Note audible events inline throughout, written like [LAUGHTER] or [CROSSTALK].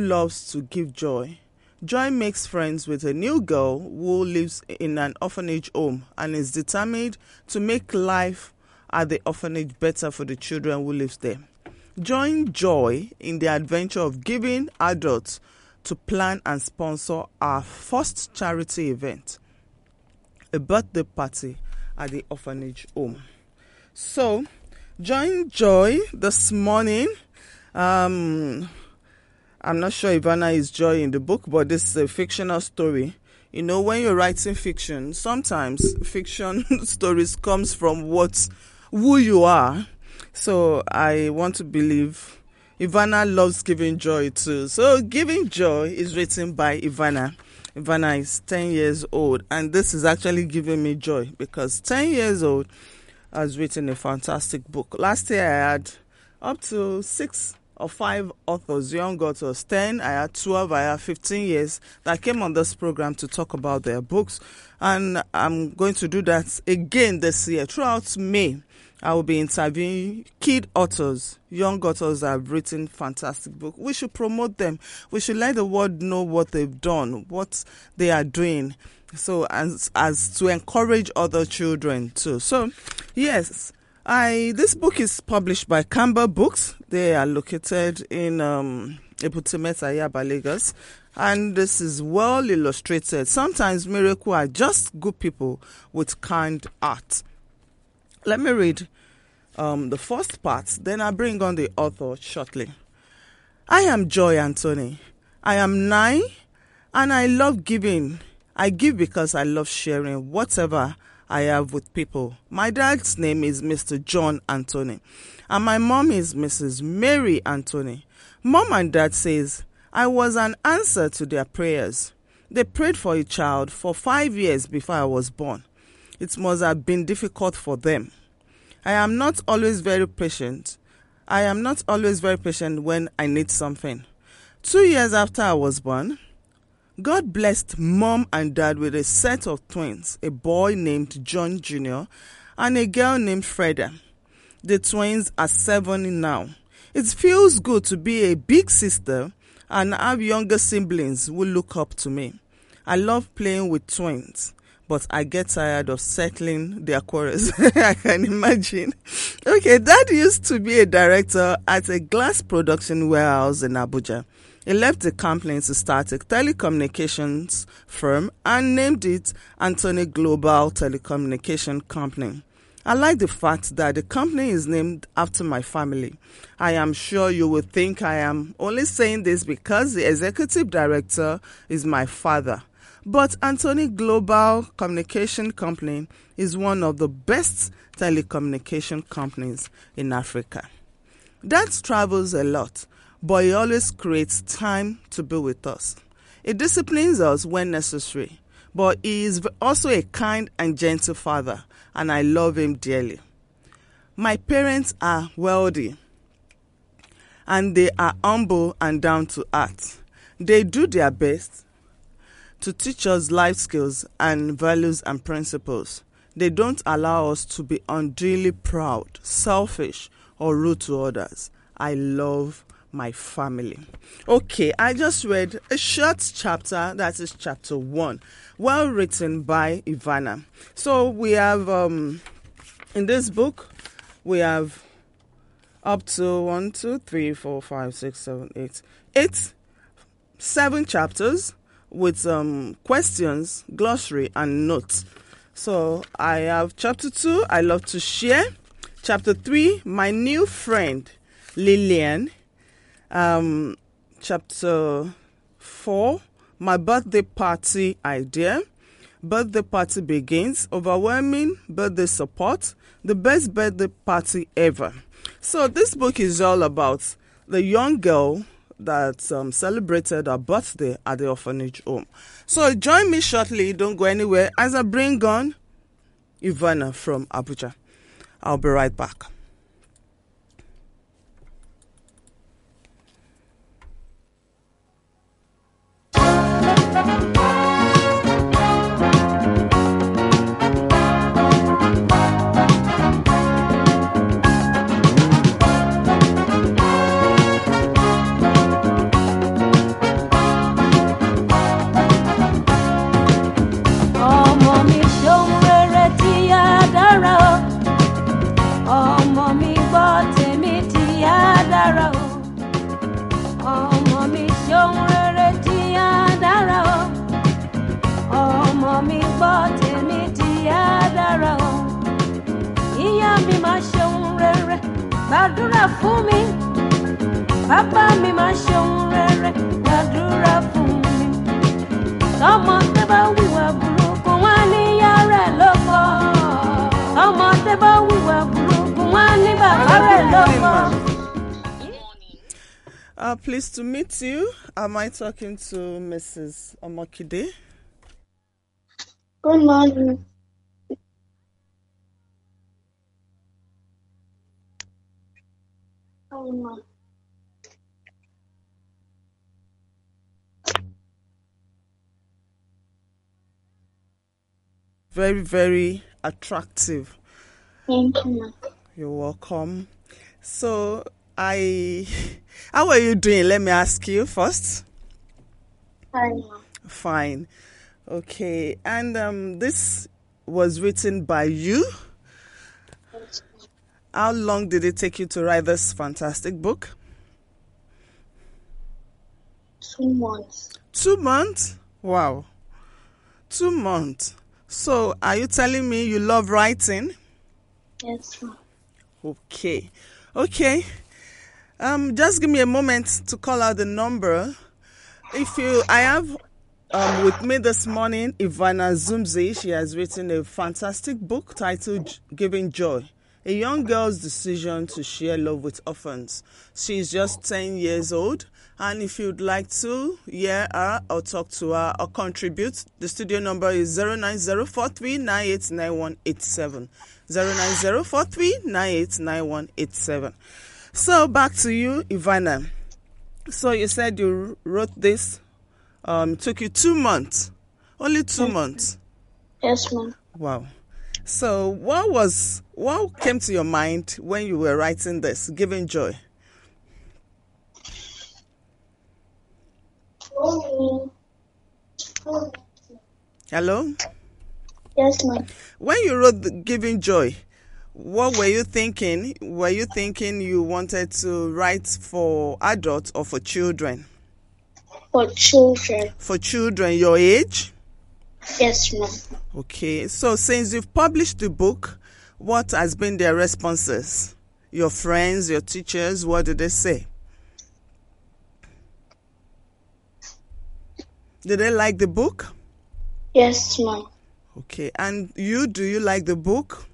loves to give joy. Joy makes friends with a new girl who lives in an orphanage home and is determined to make life at the orphanage better for the children who live there. Join Joy in the adventure of giving adults to plan and sponsor our first charity event, a birthday party at the orphanage home. So, join Joy this morning. Um, I'm not sure Ivanna is Joy in the book, but this is a fictional story. You know, when you're writing fiction, sometimes fiction [LAUGHS] stories comes from what who you are. So I want to believe Ivanna loves giving joy too. So giving joy is written by Ivanna. Ivanna is 10 years old, and this is actually giving me joy because 10 years old has written a fantastic book. Last year I had up to six or five authors, young authors, 10, I had 12, I had 15 years that came on this program to talk about their books. And I'm going to do that again this year. Throughout May, I will be interviewing kid authors, young authors that have written fantastic books. We should promote them. We should let the world know what they've done, what they are doing. So as as to encourage other children too. So yes, I this book is published by Campbell Books. They are located in um Yaba, Lagos. And this is well illustrated. Sometimes miracle are just good people with kind art. Let me read um, the first part, then I'll bring on the author shortly. I am Joy Anthony. I am nine and I love giving. I give because I love sharing whatever I have with people. My dad's name is Mr. John Anthony and my mom is Mrs. Mary Anthony. Mom and dad says I was an answer to their prayers. They prayed for a child for five years before I was born. It must have been difficult for them. I am not always very patient. I am not always very patient when I need something. Two years after I was born, God blessed mom and dad with a set of twins, a boy named John Jr. and a girl named Freda. The twins are seven now. It feels good to be a big sister and have younger siblings who look up to me. I love playing with twins, but I get tired of settling their quarrels. [LAUGHS] I can imagine. Okay, Dad used to be a director at a glass production warehouse in Abuja. He left the company to start a telecommunications firm and named it Anthony Global Telecommunication Company. I like the fact that the company is named after my family. I am sure you will think I am only saying this because the executive director is my father. But Anthony Global Communication Company is one of the best telecommunication companies in Africa. Dad travels a lot, but he always creates time to be with us. He disciplines us when necessary, but he is also a kind and gentle father, and I love him dearly. My parents are wealthy, and they are humble and down to earth. They do their best to teach us life skills and values and principles. They don't allow us to be unduly proud, selfish, or rude to others. I love my family. Okay, I just read a short chapter, that is chapter one, well written by Ivanna. So we have, um, in this book, we have up to one, two, three, four, five, six, seven, eight, eight, seven chapters with um, questions, glossary, and notes. So I have chapter two, I love to share. Chapter three, my new friend, Lillian. Um, chapter four, my birthday party idea. Birthday party begins. Overwhelming birthday support. The best birthday party ever. So this book is all about the young girl that um, celebrated her birthday at the orphanage home. So join me shortly. Don't go anywhere as I bring on Ivanna from Abuja. I'll be right back. Música fún mi bàbá mi máa ṣe ohun rere gbàdúrà fún mi tọmọ tẹ bá wíwà burúkú wọn ní ìyá rẹ̀ lóko tọmọ tẹ bá wíwà burúkú wọn ní bàbá rẹ̀ lóko. Uh, pleased to meet you. Am I talking to Mrs. Omokide? Good morning. Very, very attractive. Thank you. You're welcome. So, I. How are you doing? Let me ask you first. Ma'am. Fine. Okay. And um, this was written by you. How long did it take you to write this fantastic book? Two months. Two months? Wow. Two months. So, are you telling me you love writing? Yes, ma'am. Okay. Okay. Um, just give me a moment to call out the number. If you, I have um, with me this morning Ivanna Zumzi. She has written a fantastic book titled Giving Joy. A young girl's decision to share love with orphans. She's just 10 years old. And if you'd like to hear her or talk to her or contribute, the studio number is 09043989187. 09043989187. So back to you, Ivanna. So you said you wrote this. Um, took you two months. Only two months. Yes, ma'am. Wow. So what was what came to your mind when you were writing this, giving joy? Hello? Yes, ma'am. When you wrote the Giving Joy, what were you thinking? Were you thinking you wanted to write for adults or for children? For children. For children your age? Yes, ma'am. Okay, so since you've published the book, what has been their responses? Your friends, your teachers, what did they say? Did they like the book? Yes, ma'am. Okay, and you, do you like the book?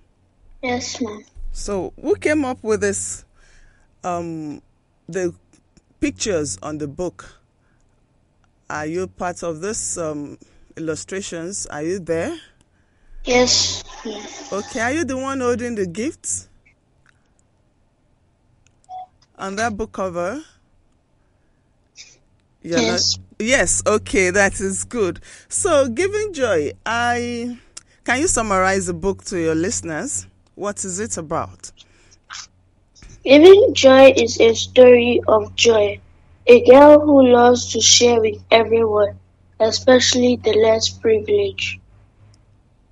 Yes, ma'am. So, who came up with this? Um, the pictures on the book. Are you part of this um, illustrations? Are you there? Yes. Okay, are you the one holding the gifts? On that book cover? You're Yes. Not, yes, okay, that is good. So, Giving Joy, I can you summarize the book to your listeners? What is it about? Giving joy is a story of joy. A girl who loves to share with everyone, especially the less privileged.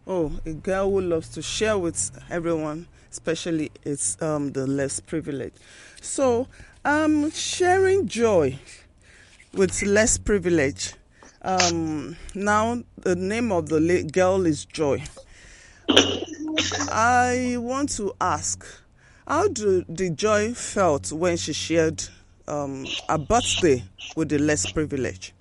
Oh, a girl who loves to share with everyone, especially it's um the less privileged. So, um, sharing joy with less privilege. Um, now the name of the girl is Joy. I want to ask, how do Joy felt when she shared um a birthday with the less privileged?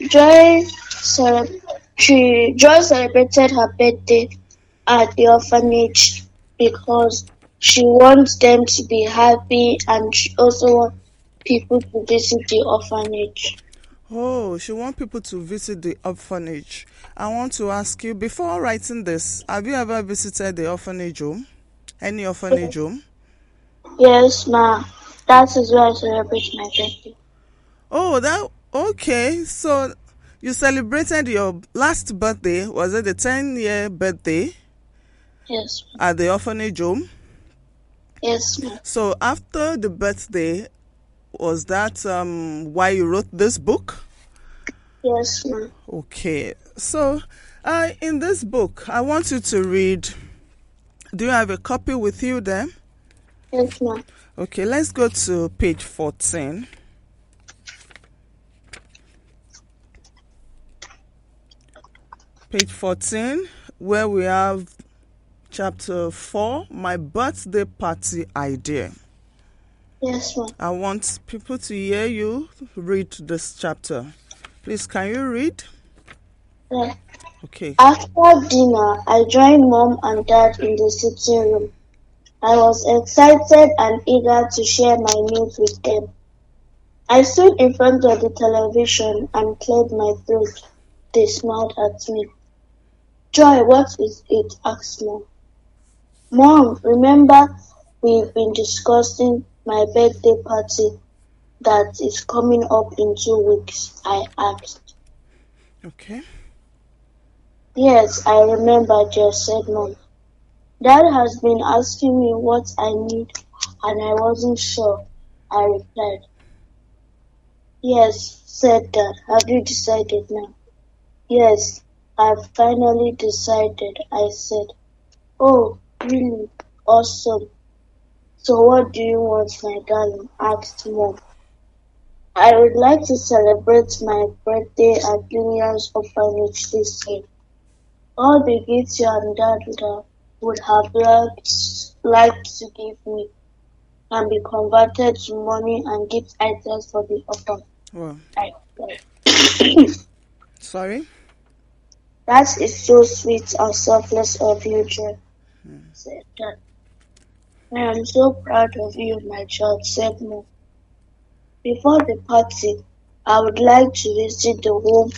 Joy, cele- she, Joy celebrated her birthday at the orphanage because she wants them to be happy and she also wants people to visit the orphanage. Oh, she wants people to visit the orphanage. I want to ask you before writing this, have you ever visited the orphanage home? Any orphanage home? Yes, ma. That is where I celebrate my birthday. Oh, that okay. So you celebrated your last birthday. Was it the 10 year birthday Yes, at the orphanage home? yes. So after the birthday, was that um, why you wrote this book? Yes, ma. Okay, so uh, in this book, I want you to read. Do you have a copy with you then? Yes, ma'am. Okay, let's go to page 14. Page 14, where we have chapter 4, My Birthday Party Idea. Yes, ma'am. I want people to hear you read this chapter. Please, can you read? Yeah. Okay. After dinner, I joined mom and dad in the sitting room. I was excited and eager to share my news with them. I stood in front of the television and cleared my throat. They smiled at me. Joy, what is it? asked mom. Mom, remember we've been discussing my birthday party that is coming up in two weeks? I asked. Okay. Yes, I remember, Jess said mom. Dad has been asking me what I need and I wasn't sure. I replied. Yes, said Dad. Have you decided now? Yes, I've finally decided, I said. Oh, really? Awesome. So what do you want, my darling? asked Mom. I would like to celebrate my birthday at Lillian's orphanage this year. All the gifts you and Dad would have, have liked, to give me can be converted to money and gift items for the orphan. Well, I sorry. That is so sweet and selfless of you, Joy, said Dad. I am so proud of you, my child, said Mom. Before the party, I would like to visit the home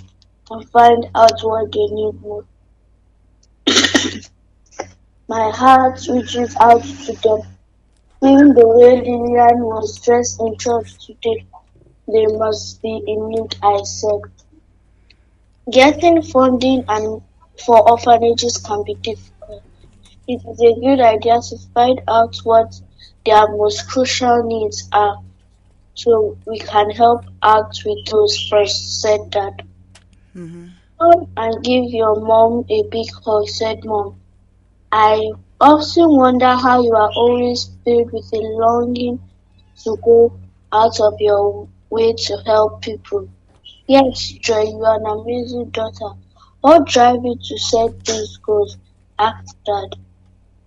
and find out what they need more. [COUGHS] my heart reaches out to them. Seeing the way Lillian was dressed in church today, they must be in need, I said. Getting funding and for orphanages can be difficult. It is a good idea to find out what their most crucial needs are so we can help out with those first, said Dad. Mm-hmm. Come and give your mom a big hug, said Mom. I often wonder how you are always filled with a longing to go out of your way to help people. Yes, Joy, you are an amazing daughter. What drive you to set these goals? asked Dad.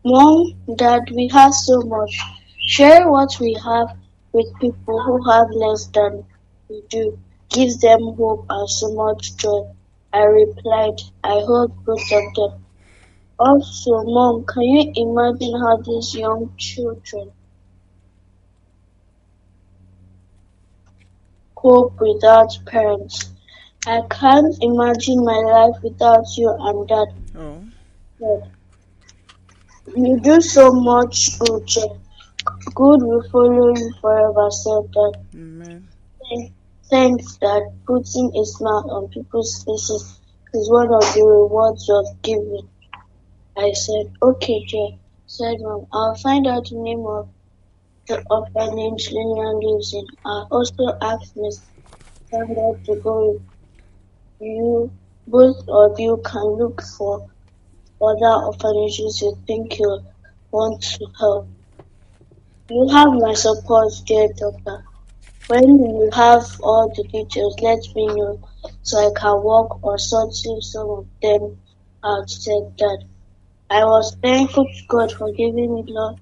Mom, Dad, we have so much. Share what we have with people who have less than we do. Gives them hope and so much joy. I replied, I hope both of them. Also, Mom, can you imagine how these young children cope without parents? I can't imagine my life without you and Dad. Oh. You do so much good, Jeff. Good will follow you forever, said Dad. amen. Thanks, Dad. Putting a smile on people's faces is one of the rewards of giving. I said, okay, Jeff, said Mom. I'll find out the name of the orphanage Lillian lives in. I also asked Miss Sandra to go with you. Both of you can look for other orphanages you think you'll want to help. You have my support, dear doctor. When you have all the details, let me know so I can work on sorting some of them out, said Dad. I was thankful to God for giving me love,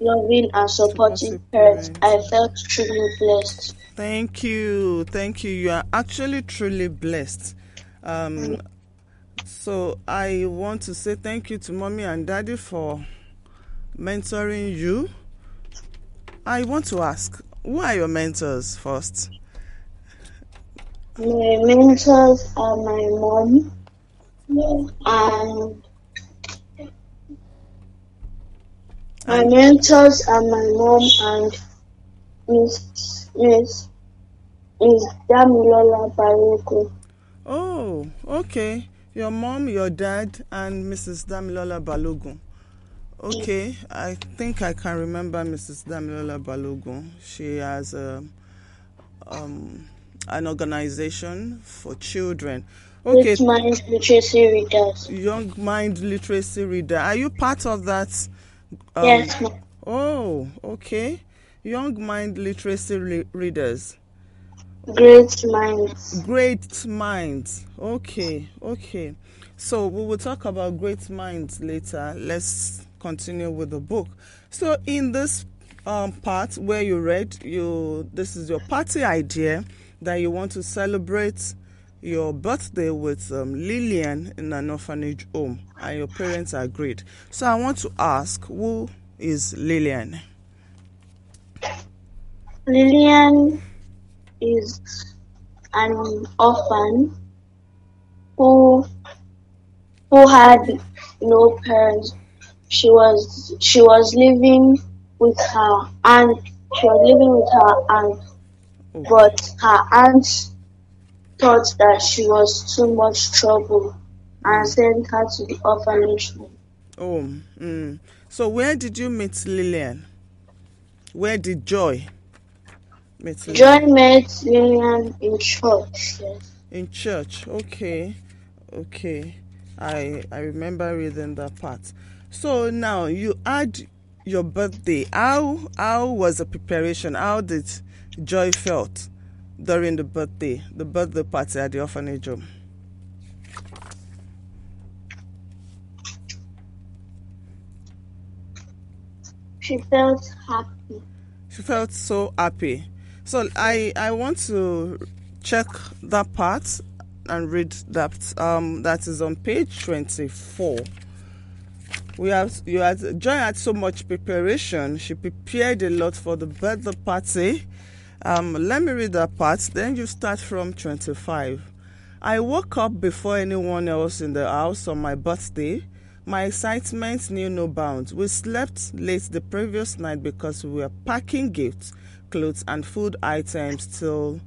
loving and supportive parents. parents. I felt truly blessed. Thank you. Thank you. You are actually truly blessed. Um, so I want to say thank you to mommy and daddy for mentoring you. I want to ask, who are your mentors first? My mentors are my mom and my mentors are my mom and Miss Miss Miss Damilola Baroko. Oh, okay. Your mom, your dad, and Mrs. Damilola Balogun. Okay, I think I can remember Mrs. Damilola Balogun. She has a, um, an organization for children. Okay, With my literacy readers. Young Mind Literacy Reader. Are you part of that? Um, yes. Oh, okay. Young Mind Literacy re- Readers. Great minds. Great minds. Okay, okay. So we will talk about great minds later. Let's continue with the book. So in this um, part where you read, you this is your party idea that you want to celebrate your birthday with um, Lillian in an orphanage home, and your parents agreed. So I want to ask, who is Lillian? Lillian is an orphan who who had no parents. She was she was living with her aunt. She was living with her aunt, but her aunt thought that she was too much trouble and sent her to the orphanage home. Oh, mm. so where did you meet Lillian? Where did Joy meet Lillian? Joy met Lillian in church. Yes. In church. Okay, okay. I I remember reading that part. So now you add your birthday. How how was the preparation? How did Joy felt during the birthday, the birthday party at the orphanage home? She felt happy. She felt so happy. So I I want to check that part and read that um that is on page 24 we have you had joy had so much preparation she prepared a lot for the birthday party um let me read that part then you start from 25 i woke up before anyone else in the house on my birthday my excitement knew no bounds we slept late the previous night because we were packing gifts clothes and food items till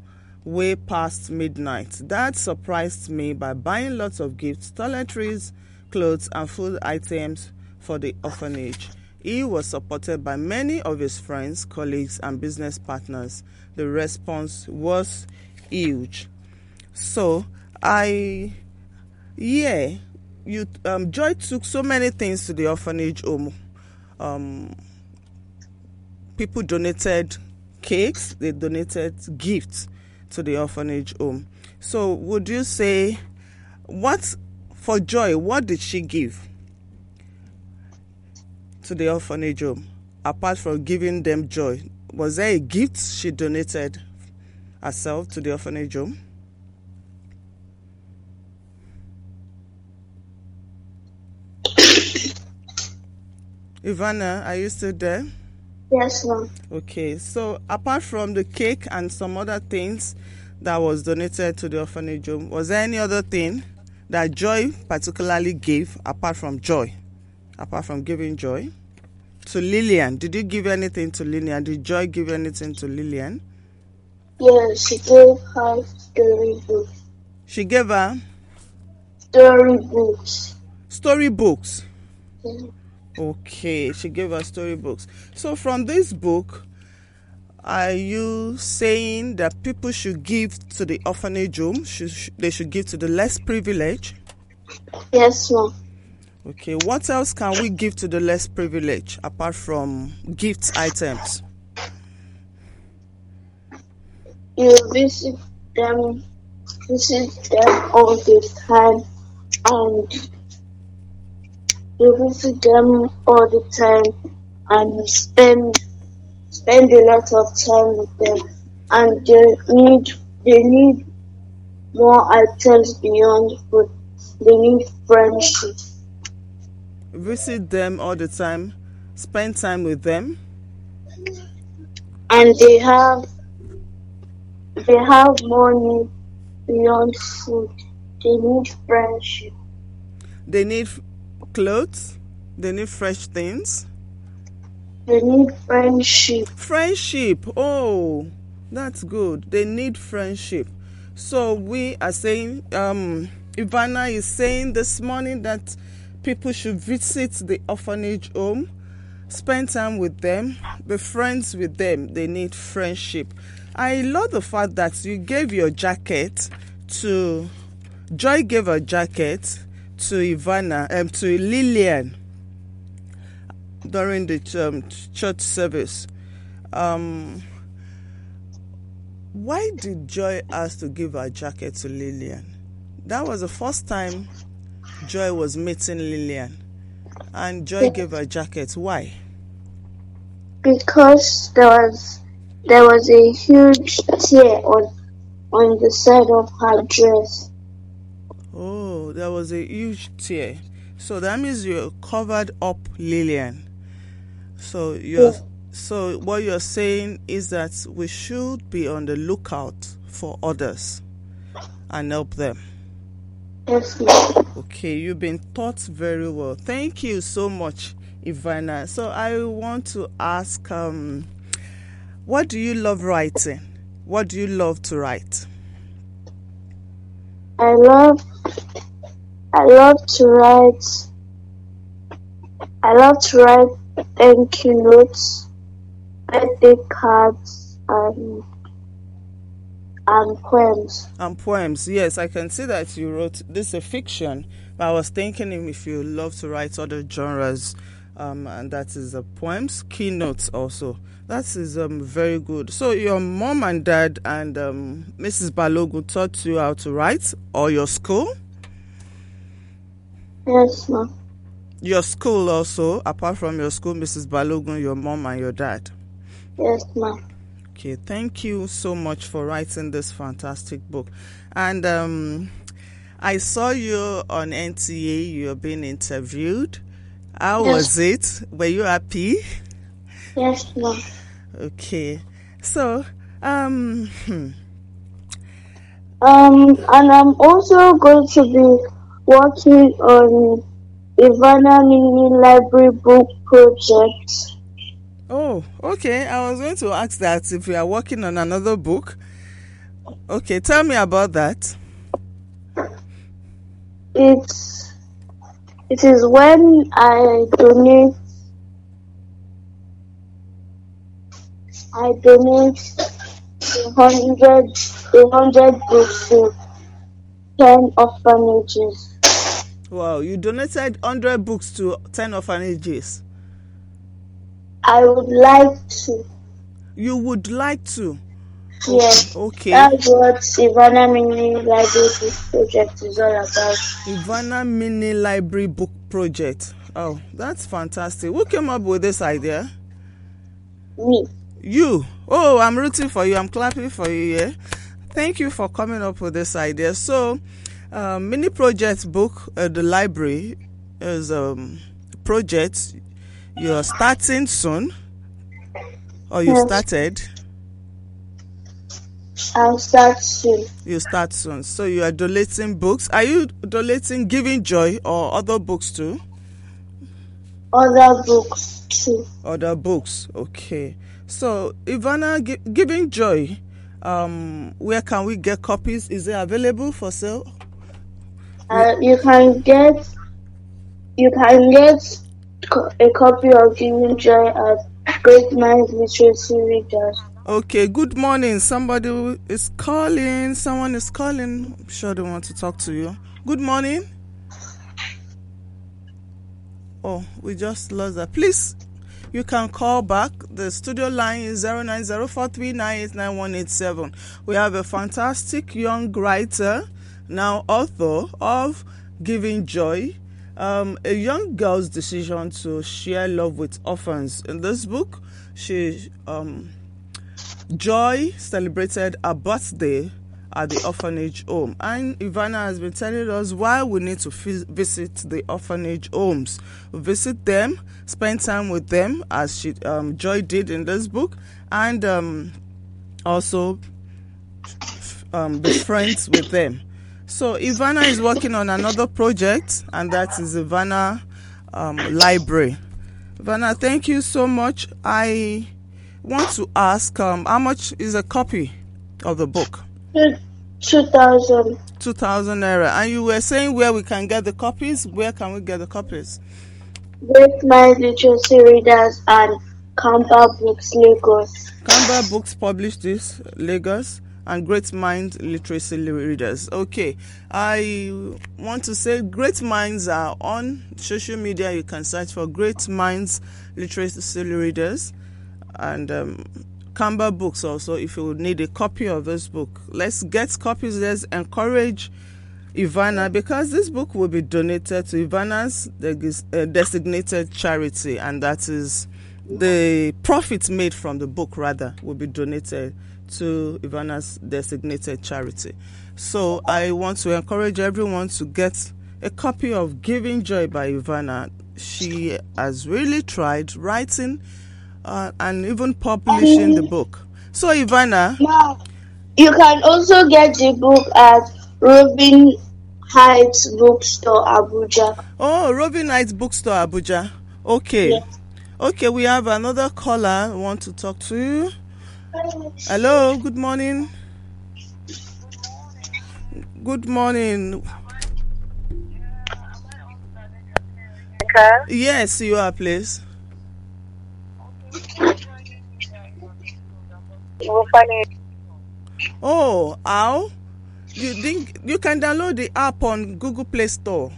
way past midnight. Dad surprised me by buying lots of gifts, toiletries, clothes, and food items for the orphanage. He was supported by many of his friends, colleagues, and business partners. The response was huge. So, I, yeah, you, um, Joy took so many things to the orphanage home. Um, people donated cakes, they donated gifts to the orphanage home. So, would you say, what for Joy? What did she give to the orphanage home apart from giving them joy? Was there a gift she donated herself to the orphanage home? [COUGHS] Ivanna, are you still there? Yes, ma'am. Okay, so apart from the cake and some other things that was donated to the orphanage home, was there any other thing that Joy particularly gave apart from joy? Apart from giving joy? To Lillian, did you give anything to Lillian? Did Joy give anything to Lillian? Yes, she gave her story books. She gave her Story books. storybooks. Yeah. Okay, she gave her storybooks. So from this book, are you saying that people should give to the orphanage home? Should, they should give to the less privileged? Yes, ma'am. Okay, what else can we give to the less privileged apart from gift items? You visit them, visit them all the time, and you visit them all the time, and spend spend a lot of time with them, and they need they need more items beyond food. They need friendship. Visit them all the time, spend time with them. and they have they have money beyond food. They need friendship. They need clothes, they need fresh things. They need friendship. Friendship. Oh, that's good. They need friendship. So we are saying, um, Ivanna is saying this morning that people should visit the orphanage home, spend time with them, be friends with them. They need friendship. I love the fact that you gave your jacket to Joy gave her jacket to Ivanna um, to Lillian during the um, church service. Um, why did Joy ask to give her jacket to Lillian? That was the first time Joy was meeting Lillian, and Joy gave her jacket. Why? because there was there was a huge tear on on the side of her dress. Oh, there was a huge tear. So that means you covered up Lillian. So you're Yeah. so what you're saying is that we should be on the lookout for others and help them. Yes, ma'am. Okay, you've been taught very well. Thank you so much, Ivanna. So I want to ask um what do you love writing? What do you love to write? I love I love to write I love to write thank you notes, birthday cards and and poems. And poems, yes, I can see that you wrote this is a fiction, but I was thinking if you love to write other genres, um, and that is uh, poems, keynotes also. That is um, very good. So your mom and dad and um, Mrs. Balogun taught you how to write, or your school? Yes, ma'am. Your school also, apart from your school, Mrs. Balogun, your mom and your dad. Yes, ma'am. Okay, thank you so much for writing this fantastic book. And um, I saw you on NTA, you're being interviewed. How Yes. was it? Were you happy? Yes, ma'am. Okay, so, um, hmm, Um, and I'm also going to be working on Ivanna Mini Library Book Project. Oh, okay, I was going to ask that if you are working on another book. Okay, tell me about that. It's it is when I donate I donate a hundred a hundred books to ten orphanages. Wow, you donated 100 books to 10 orphanages. I would like to. You would like to. Yes. Okay. That's what Ivanna Mini Library Book Project is all about. Ivanna Mini Library Book Project. Oh, that's fantastic. Who came up with this idea? Me. You. Oh, I'm rooting for you. I'm clapping for you. Yeah. Thank you for coming up with this idea. So, uh, mini project book, uh, the library is um project you're starting soon, or you Yes. started. I'll start soon. You start soon. So you are donating books. Are you donating Giving Joy or other books too? Other books too. Other books. Okay. So Ivanna Gi- Giving Joy, um, where can we get copies? Is it available for sale? Uh, you can get you can get a copy of Giving Joy at Great Minds Literacy Readers. Okay, good morning. Somebody is calling. Someone is calling. I'm sure they want to talk to you. Good morning. Oh, we just lost that. Please, you can call back. The studio line is 09043989187. We have a fantastic young writer, now author of Giving Joy, um, a young girl's decision to share love with orphans. In this book, she um, Joy celebrated her birthday at the orphanage home, and Ivanna has been telling us why we need to vis- visit the orphanage homes. Visit them, spend time with them, as she um, Joy did in this book, and um, also um, be friends with them. So Ivanna is working on another project, and that is Ivanna um, Library. Ivanna, thank you so much. I want to ask, um, how much is a copy of the book? 2000 Two thousand naira. And you were saying where we can get the copies. Where can we get the copies? Great my Literacy Readers and Camper Books Lagos. Canberra Books published this, Lagos, and Great Mind Literacy Readers. Okay, I want to say Great Minds are on social media. You can search for Great Minds Literacy Readers and um, Canberra Books also if you need a copy of this book. Let's get copies. Let's encourage Ivanna because this book will be donated to Ivanna's uh, designated charity, and that is the profits made from the book, rather, will be donated to Ivanna's designated charity. So I want to encourage everyone to get a copy of Giving Joy by Ivanna. She has really tried writing uh, and even publishing the book. So, Ivanna, you can also get the book at Robin Heights Bookstore, Abuja. oh, Robin Heights Bookstore, Abuja. Okay. Yes. Okay, we have another caller I want to talk to you. Hello, good morning. Good morning. Yes, you are, please. Oh, how? You think you can download the app on Google Play Store?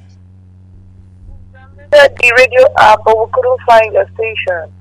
the radio app, but we couldn't find your station.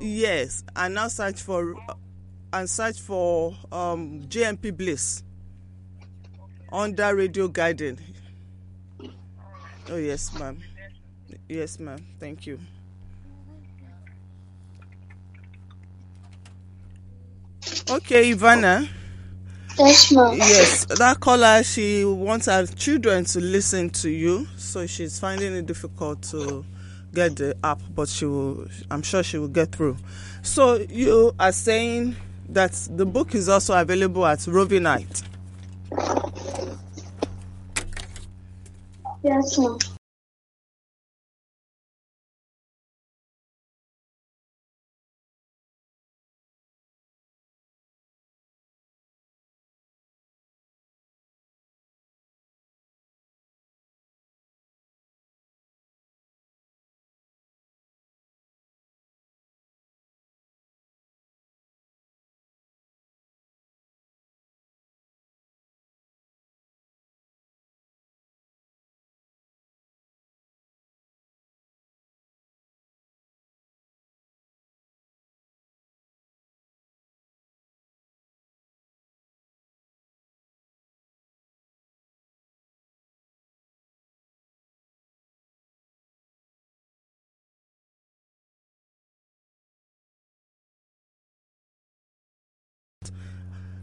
Yes, and now search for and search for um JMP Bliss under Radio Garden. Oh yes, ma'am. Yes, ma'am. Thank you. Okay, Ivanna. Yes, ma'am. Yes, that caller she wants her children to listen to you, so she's finding it difficult to get the app, but she will. I'm sure she will get through. So you are saying that the book is also available at Roving Night. Yes, ma'am.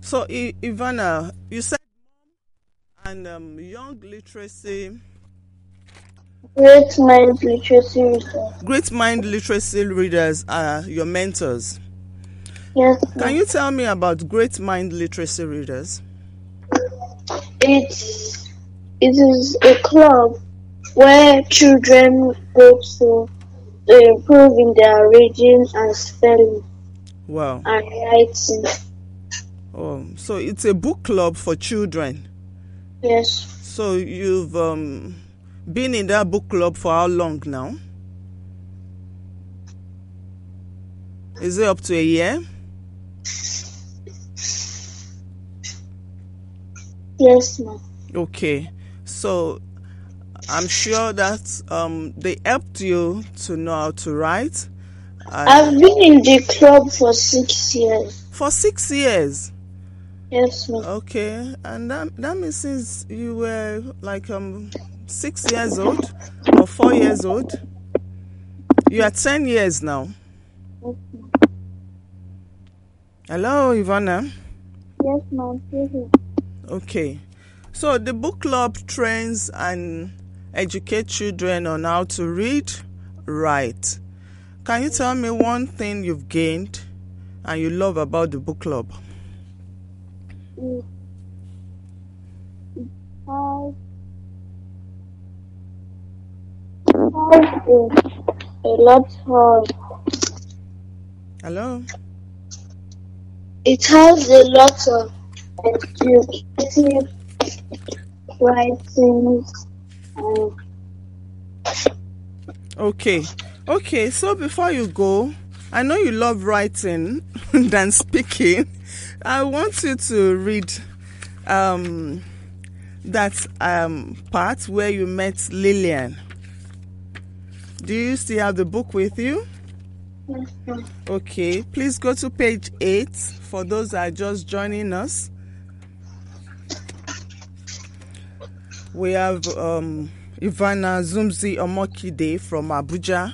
So I- Ivanna, you said mom and um, young literacy, Great Mind Literacy great mind literacy readers are your mentors. Yes, Can ma'am. you tell me about great mind literacy readers? It's it is a club where children go to to improve in their reading and spelling Wow. and writing. Oh, so it's a book club for children. Yes, So you've um, been in that book club for how long now? Is it up to a year? yes, ma'am. Okay. So I'm sure that um, they helped you to know how to write. And I've been in the club for six years. for six years. Yes, ma'am. Okay, and that, that means since you were like um six years old or four years old, you are ten years now. Hello, Ivanna. Yes, ma'am. Okay, so the book club trains and educate children on how to read, write. Can you tell me one thing you've gained and you love about the book club? It it has has a, a lot of Hello. it has a lot of educative writing and Okay. Okay, so before you go, I know you love writing [LAUGHS] than speaking. I want you to read um, that um, part where you met Lillian. Do you still have the book with you? Okay, please go to page 8 for those that are just joining us. We have um, Ivanna Zumzi Omokide from Abuja,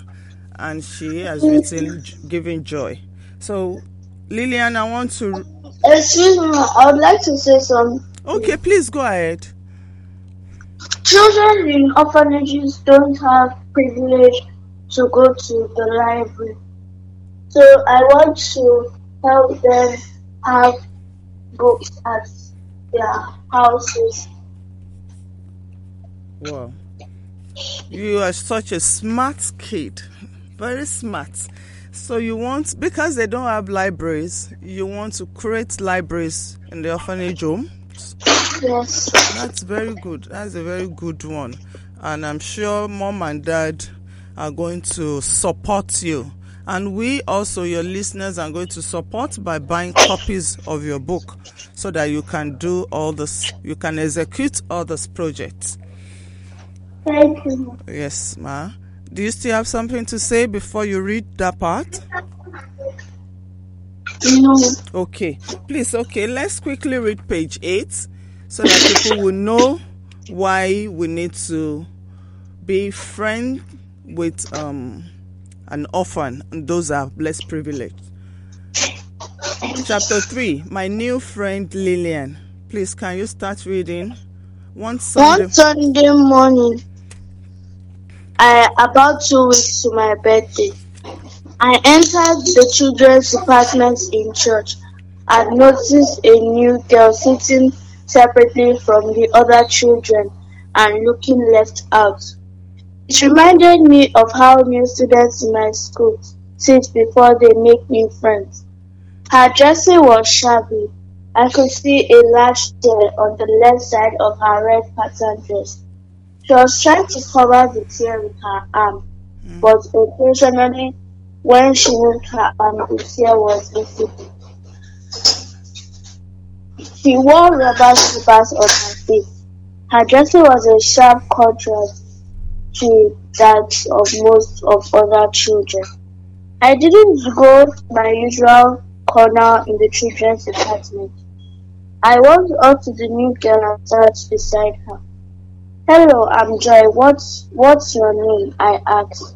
and she has written Giving Joy. So, Lillian, I want to. Excuse me, I would like to say some Okay, please go ahead. children in orphanages don't have privilege to go to the library. So I want to help them have books at their houses. Wow. You are such a smart kid. Very smart. So you want because they don't have libraries, you want to create libraries in the orphanage home. Yes. That's very good. That's a very good one. And I'm sure mom and dad are going to support you. And we also, your listeners, are going to support by buying copies of your book so that you can do all this, you can execute all this projects. Thank you. Yes, ma. Do you still have something to say before you read that part? No. Okay, please, okay, let's quickly read page 8 so that people will know why we need to be friend with um, an orphan and those are less privileged. Chapter 3 My new friend Lillian. Please, can you start reading? One Sunday. One Sunday morning, I about two weeks to my birthday, I entered the children's department in church and noticed a new girl sitting separately from the other children and looking left out. It reminded me of how new students in my school sit before they make new friends. Her dressing was shabby. I could see a large tear on the left side of her red pattern dress. She was trying to cover the tear with her arm, mm. but occasionally, when she moved her arm, the tear was visible. She wore rubber slippers on her feet. Her dressing was a sharp contrast to that of most of other children. I didn't go to my usual corner in the children's department. I walked up to the new girl and sat beside her. Hello, I'm Joy. What's what's your name? I asked.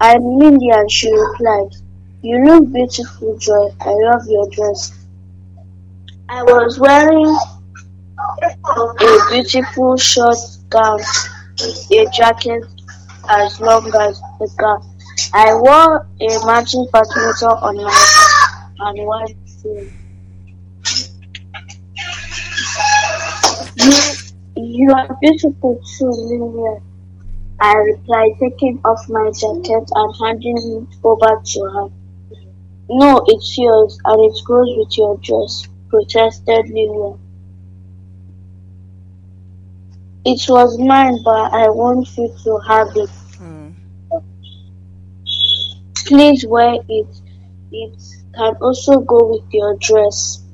I'm Lillian, she replied. You look beautiful, Joy. I love your dress. I was wearing a beautiful short gown a jacket as long as the gown. I wore a matching fascinator on my and white shoes. You are beautiful too, Lillian. I replied, taking off my jacket and handing it over to her. No, it's yours, and it goes with your dress, protested Lillian. It was mine, but I want you to have it. Mm. Please wear it. It can also go with your dress.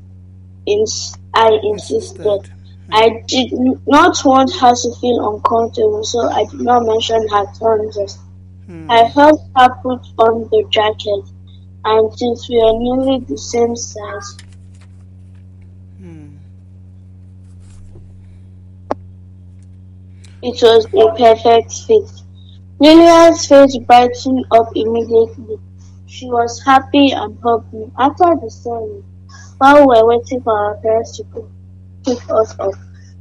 I insisted. I did not want her to feel uncomfortable, so I did not mention her dress. Hmm. I helped her put on the jacket, and since we are nearly the same size, Hmm. it was a perfect fit. Lillian's face brightened up immediately. She was happy and hugged me. After the ceremony, while we were waiting for our parents to pick us up,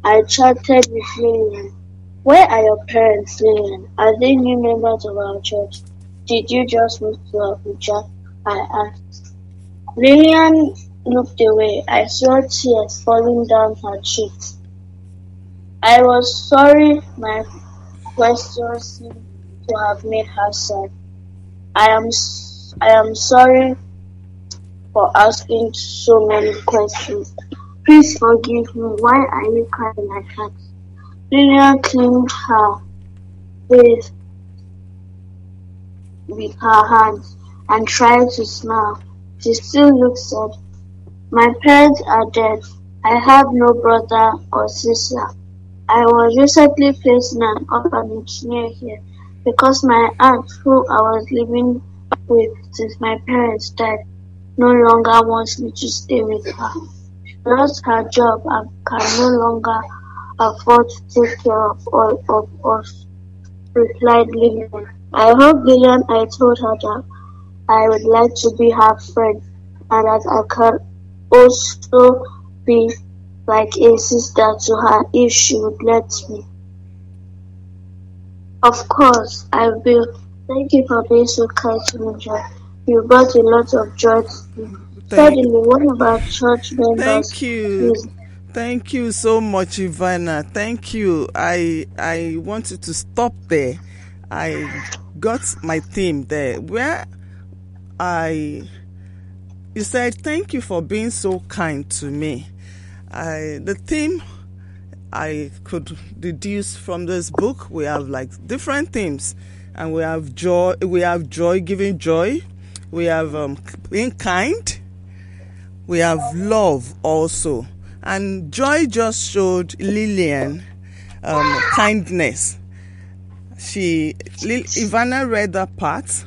I chatted with Lillian. Where are your parents, Lillian? Are they new members of our church? Did you just move to Abuja? I asked. Lillian looked away. I saw tears falling down her cheeks. I was sorry my questions seemed to have made her sad. I am I am sorry for asking so many questions. Please forgive me. Why are you crying like that? Lillian cleaned her face with her hands and tried to smile. She still looked sad. My parents are dead. I have no brother or sister. I was recently placed in an orphanage near here because my aunt, who I was living with since my parents died, no longer wants me to stay with her. Lost her job and can no longer afford to take care of all of us, replied Lillian. I hope Lillian I told her that I would like to be her friend and that I can also be like a sister to her if she would let me. Of course, I will. Thank you for being so kind to me, Joy. You brought a lot of joy to me. Thank- one of our church members Thank you. Thank you so much, Ivanna. Thank you. I I wanted to stop there. I got my theme there where I you said thank you for being so kind to me. I the theme I could deduce from this book we have like different themes and we have joy we have joy giving joy we have um, being kind we have love also. And joy just showed lillian um, kindness. She Lil, Ivanna read that part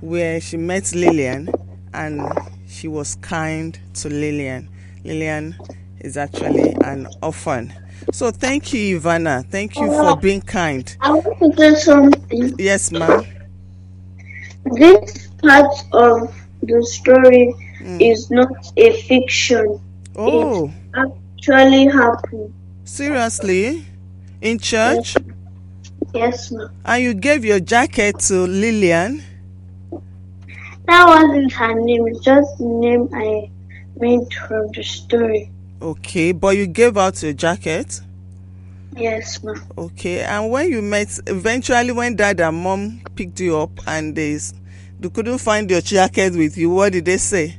where she met lillian and she was kind to lillian. Lillian is actually an orphan. So thank you Ivanna. Thank you for being kind. I want to say something. yes ma'am. This part of the story Mm. is not a fiction. oh It actually happened. seriously in church Yes, ma'am. and you gave your jacket to lillian That wasn't her name, it's just the name I made from the story. Okay, but you gave out your jacket. Yes, ma'am. Okay, and when you met, eventually when dad and mom picked you up and they, they couldn't find your jacket with you, what did they say?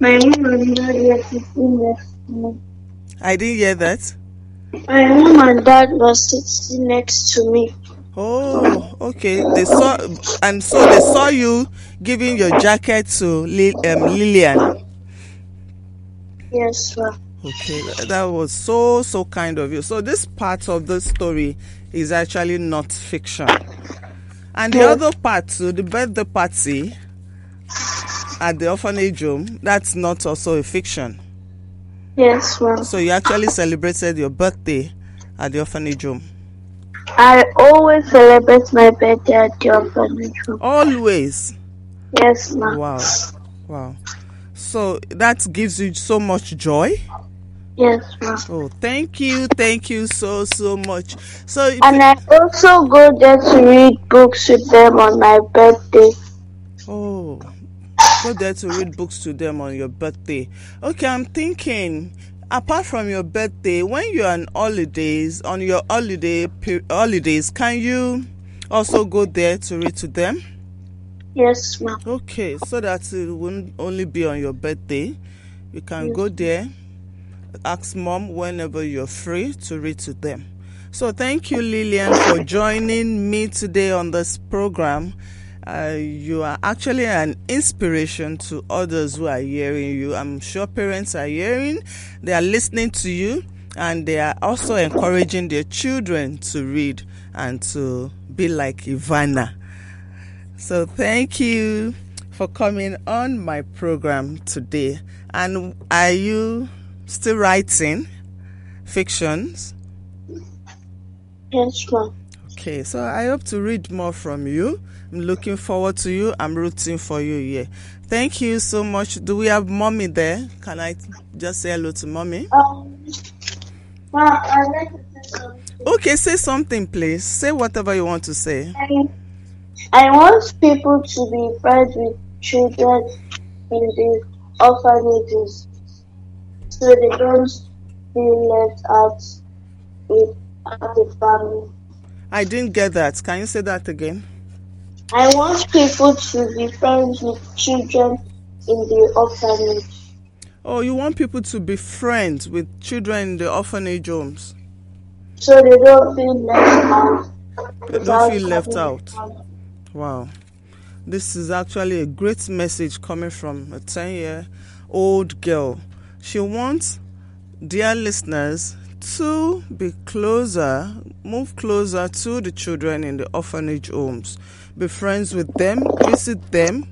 My mom and dad were sitting next to me. I didn't hear that. My mom and dad were sitting next to me. Oh, okay. They saw, and so they saw you giving your jacket to Lil, um, Lillian. Yes, ma'am. Okay, that was so so kind of you. So this part of the story is actually not fiction, and the Yeah. other part, so the birthday party at the orphanage home, that's not also a fiction. Yes, ma'am. So you actually celebrated your birthday at the orphanage home. I always celebrate my birthday at the orphanage home. Always. Yes, ma'am. Wow, wow. So that gives you so much joy. Yes, ma'am. Oh, thank you, thank you so so much. So And I also go there to read books with them on my birthday. Go there to read books to them on your birthday. Okay, I'm thinking, apart from your birthday, when you're on holidays, on your holiday holidays, can you also go there to read to them? Yes, ma'am. Okay, so that it won't only be on your birthday. You can go there, ask mom whenever you're free to read to them. So thank you, Lillian, for joining me today on this program. Uh, you are actually an inspiration to others who are hearing you. I'm sure parents are hearing, they are listening to you, and they are also encouraging their children to read and to be like Ivanna. So thank you for coming on my program today. And are you still writing fictions? Yes, ma'am. Okay, so I hope to read more from you. I'm looking forward to you. I'm rooting for you here. Thank you so much. Do we have mommy there? Can I just say hello to mommy? Um, I'd like to say something. Okay, say something, please. Say whatever you want to say. I, I want people to be friends with children in the orphanages so they don't feel left out without the family. I didn't get that. Can you say that again? I want people to be friends with children in the orphanage. Oh, you want people to be friends with children in the orphanage homes? so they don't feel left out. They don't feel left out. Wow. This is actually a great message coming from a 10 year old girl. She wants dear listeners to be closer, move closer to the children in the orphanage homes. Be friends with them, visit them,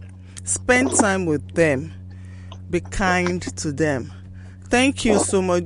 spend time with them, be kind to them. Thank you so much.